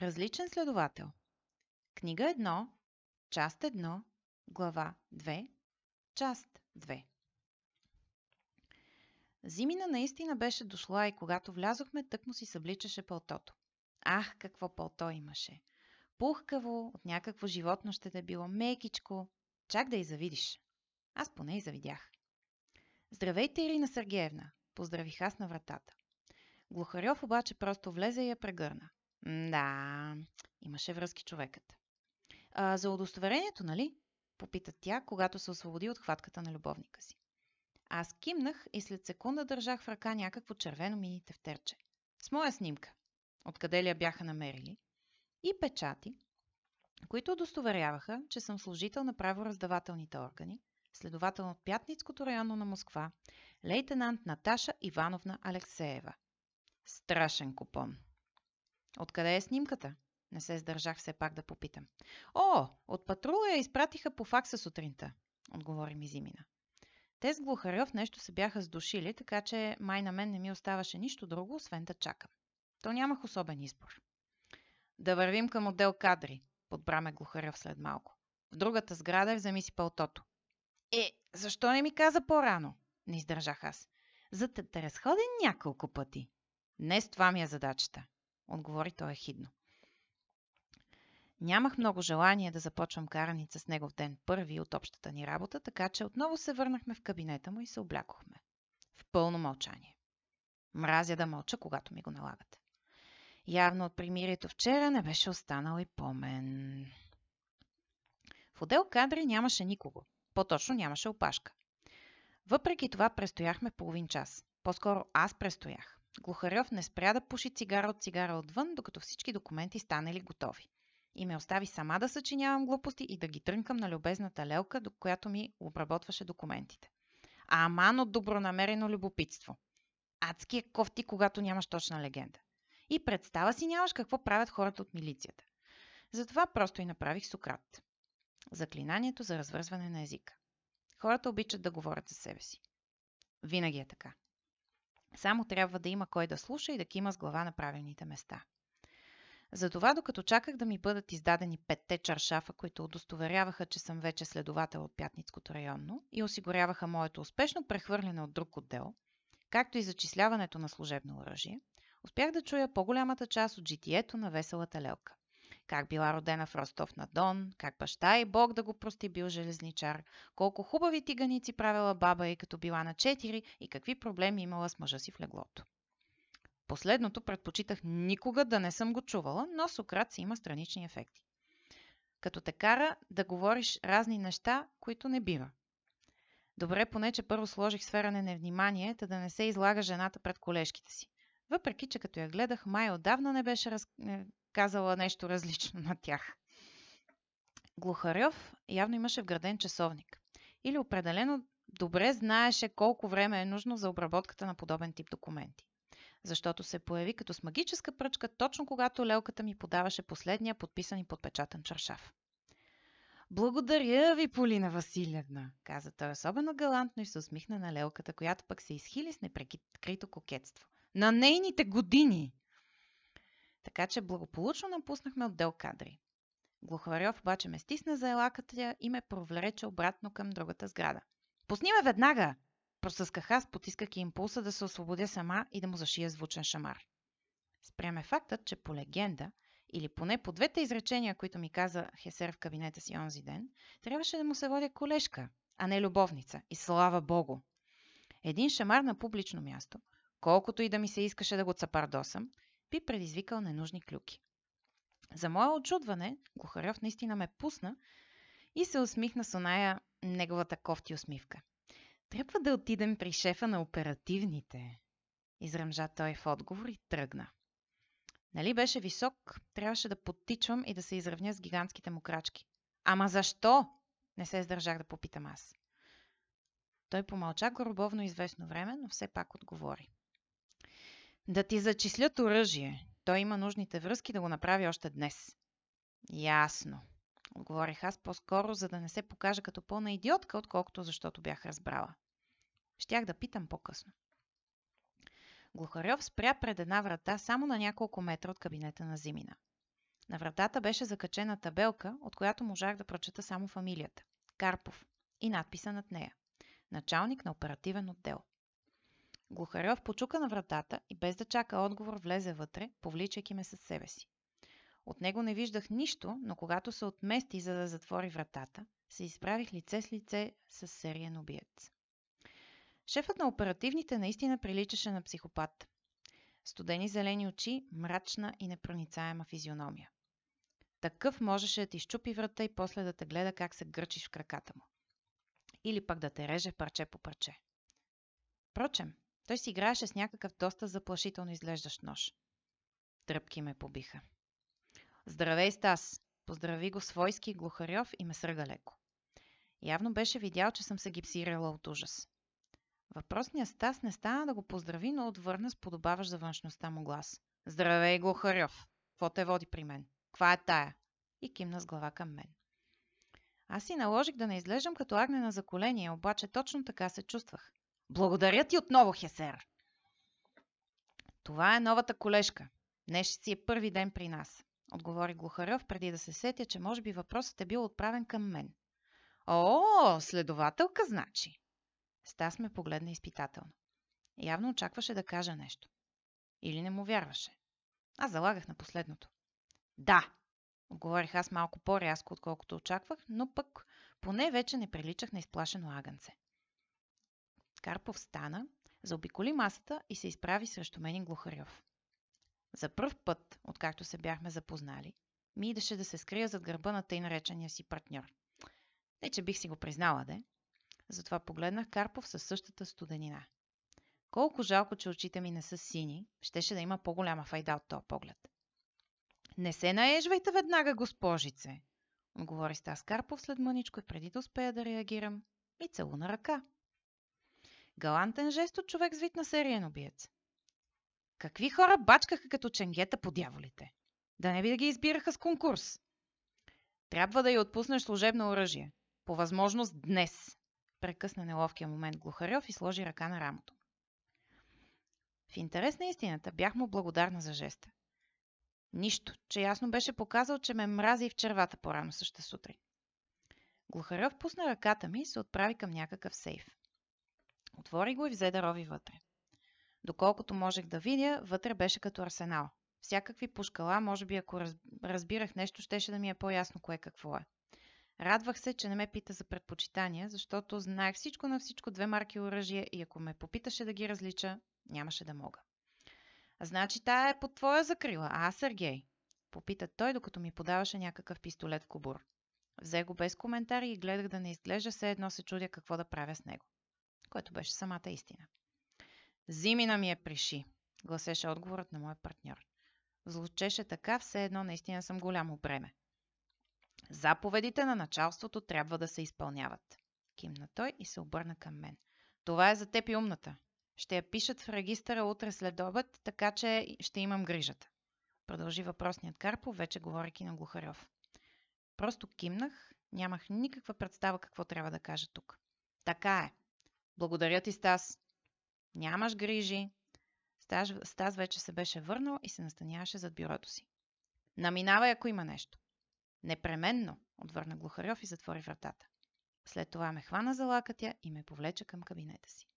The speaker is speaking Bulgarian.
Различен следовател. Книга 1, част 1, глава 2, част 2. Зимина наистина беше дошла и когато влязохме, тък му си събличаше пълтото. Ах, какво пълто имаше! Пухкаво, от някакво животно ще да било мекичко, чак да и завидиш. Аз поне и завидях. Здравейте, Ирина Сергеевна! Поздравих аз на вратата. Глухарев обаче просто влезе и я прегърна. Да, имаше връзки човекът. А, за удостоверението, нали? Попита тя, когато се освободи от хватката на любовника си. Аз кимнах и след секунда държах в ръка някакво червено мини тефтерче. С моя снимка. Откъде ли я бяха намерили? И печати, които удостоверяваха, че съм служител на правораздавателните органи, следовател от Пятницкото районно на Москва, лейтенант Наташа Ивановна Алексеева. Страшен купон. Откъде е снимката? Не се сдържах все пак да попитам. О, от патрула я изпратиха по факса сутринта, отговори ми Зимина. Те с Глухарев нещо се бяха сдушили, така че май на мен не ми оставаше нищо друго, освен да чакам. То нямах особен избор. Да вървим към отдел кадри, подбраме Глухарев след малко. В другата сграда вземи си пълтото. Е, защо не ми каза по-рано? Не издържах аз. За да те разходя няколко пъти. Не с това ми е задачата, отговори той ехидно. Нямах много желание да започвам караница с него в ден първи от общата ни работа, така че отново се върнахме в кабинета му и се облякохме. В пълно мълчание. Мразя да мълча, когато ми го налагат. Явно от примирието вчера не беше останал и помен. В отдел кадри нямаше никого. По-точно нямаше опашка. Въпреки това престояхме половин час. По-скоро аз престоях. Глухарев не спря да пуши цигара от цигара отвън, докато всички документи станали готови. И ме остави сама да съчинявам глупости и да ги трънкам на любезната лелка, до която ми обработваше документите. А аман от добронамерено любопитство. Адски е кофти, когато нямаш точна легенда. И представа си нямаш какво правят хората от милицията. Затова просто и направих Сократ. Заклинанието за развързване на езика. Хората обичат да говорят за себе си. Винаги е така. Само трябва да има кой да слуша и да кима с глава на правилните места. Затова, докато чаках да ми бъдат издадени петте чаршафа, които удостоверяваха, че съм вече следовател от Пятницкото районно и осигуряваха моето успешно прехвърляне от друг отдел, както и зачисляването на служебно оръжие, успях да чуя по-голямата част от житието на веселата лелка. Как била родена в Ростов на Дон, как баща и Бог да го прости бил железничар, колко хубави тиганици правила баба и като била на четири и какви проблеми имала с мъжа си в леглото. Последното предпочитах никога да не съм го чувала, но Сократ си има странични ефекти. Като те кара да говориш разни неща, които не бива. Добре поне, че първо сложих сфера на невнимание, да не се излага жената пред колежките си. Въпреки, че като я гледах, май отдавна не беше раз... казала нещо различно на тях. Глухарев явно имаше вграден часовник. Или определено добре знаеше колко време е нужно за обработката на подобен тип документи. Защото се появи като с магическа пръчка, точно когато лелката ми подаваше последния подписан и подпечатан чаршав. Благодаря ви, Полина Василевна, каза той особено галантно и се усмихна на лелката, която пък се изхили с неприкрито кокетство на нейните години. Така че благополучно напуснахме отдел кадри. Глухарев обаче ме стисна за елаката и ме провлече обратно към другата сграда. Пусни ме веднага! Просъсках аз, потискайки импулса да се освободя сама и да му зашия звучен шамар. Спряме фактът, че по легенда, или поне по двете изречения, които ми каза Хесер в кабинета си онзи ден, трябваше да му се водя колежка, а не любовница. И слава богу! Един шамар на публично място, колкото и да ми се искаше да го цапардосам, би предизвикал ненужни клюки. За мое очудване, Глухарев наистина ме пусна и се усмихна с оная неговата кофти усмивка. Трябва да отидем при шефа на оперативните. Изръмжа той в отговор и тръгна. Нали беше висок, трябваше да подтичвам и да се изравня с гигантските му крачки. Ама защо? Не се издържах да попитам аз. Той помълча горобовно известно време, но все пак отговори. Да ти зачислят оръжие. Той има нужните връзки да го направи още днес. Ясно. Отговорих аз по-скоро, за да не се покажа като пълна идиотка, отколкото защото бях разбрала. Щях да питам по-късно. Глухарев спря пред една врата само на няколко метра от кабинета на Зимина. На вратата беше закачена табелка, от която можах да прочета само фамилията – Карпов и надписа над нея – началник на оперативен отдел. Глухарев почука на вратата и без да чака отговор влезе вътре, повличайки ме със себе си. От него не виждах нищо, но когато се отмести за да затвори вратата, се изправих лице с лице с сериен убиец. Шефът на оперативните наистина приличаше на психопат. Студени зелени очи, мрачна и непроницаема физиономия. Такъв можеше да ти щупи врата и после да те гледа как се гърчиш в краката му. Или пък да те реже парче по парче. Впрочем, той си играеше с някакъв доста заплашително изглеждащ нож. Тръпки ме побиха. Здравей, Стас! Поздрави го свойски глухарев и ме сръга леко. Явно беше видял, че съм се гипсирала от ужас. Въпросният Стас не стана да го поздрави, но отвърна с подобаваш за външността му глас. Здравей, глухарев! Какво те води при мен? Ква е тая? И кимна с глава към мен. Аз си наложих да не изглеждам като агнена за коление, обаче точно така се чувствах. Благодаря ти отново, Хесер! Това е новата колежка. Днес ще си е първи ден при нас, отговори Глухарев, преди да се сетя, че може би въпросът е бил отправен към мен. О, следователка, значи! Стас ме погледна изпитателно. Явно очакваше да кажа нещо. Или не му вярваше. Аз залагах на последното. Да, отговорих аз малко по-рязко, отколкото очаквах, но пък поне вече не приличах на изплашено агънце. Карпов стана, заобиколи масата и се изправи срещу мен и Глухарев. За първ път, откакто се бяхме запознали, ми идеше да се скрия зад гърба на тъй наречения си партньор. Не, че бих си го признала, де. Затова погледнах Карпов със същата студенина. Колко жалко, че очите ми не са сини, щеше да има по-голяма файда от този поглед. Не се наежвайте веднага, госпожице, отговори Стас Карпов след мъничко и преди да успея да реагирам, и целуна ръка. Галантен жест от човек с вид на сериен убиец. Какви хора бачкаха като ченгета по дяволите? Да не би да ги избираха с конкурс. Трябва да й отпуснеш служебно оръжие. По възможност днес. Прекъсна неловкия момент Глухарев и сложи ръка на рамото. В интерес на истината бях му благодарна за жеста. Нищо, че ясно беше показал, че ме мрази в червата по-рано същата сутрин. Глухарев пусна ръката ми и се отправи към някакъв сейф. Отвори го и взе да рови вътре. Доколкото можех да видя, вътре беше като арсенал. Всякакви пушкала, може би ако разбирах нещо, щеше да ми е по-ясно кое какво е. Радвах се, че не ме пита за предпочитания, защото знаех всичко на всичко две марки оръжие и ако ме попиташе да ги различа, нямаше да мога. Значи тая е под твоя закрила, а, Сергей? Попита той, докато ми подаваше някакъв пистолет в кобур. Взе го без коментари и гледах да не изглежда, все едно се чудя какво да правя с него. Което беше самата истина. Зимина ми е приши, гласеше отговорът на моя партньор. Звучеше така, все едно наистина съм голямо бреме. Заповедите на началството трябва да се изпълняват. Кимна той и се обърна към мен. Това е за теб и умната. Ще я пишат в регистъра утре след обед, така че ще имам грижата. Продължи въпросният Карпов, вече говорейки на Глухарев. Просто кимнах, нямах никаква представа какво трябва да кажа тук. Така е. Благодаря ти, Стас. Нямаш грижи. Стас, Стас вече се беше върнал и се настаняваше зад бюрото си. Наминавай, ако има нещо. Непременно, отвърна Глухарев и затвори вратата. След това ме хвана за лакътя и ме повлече към кабинета си.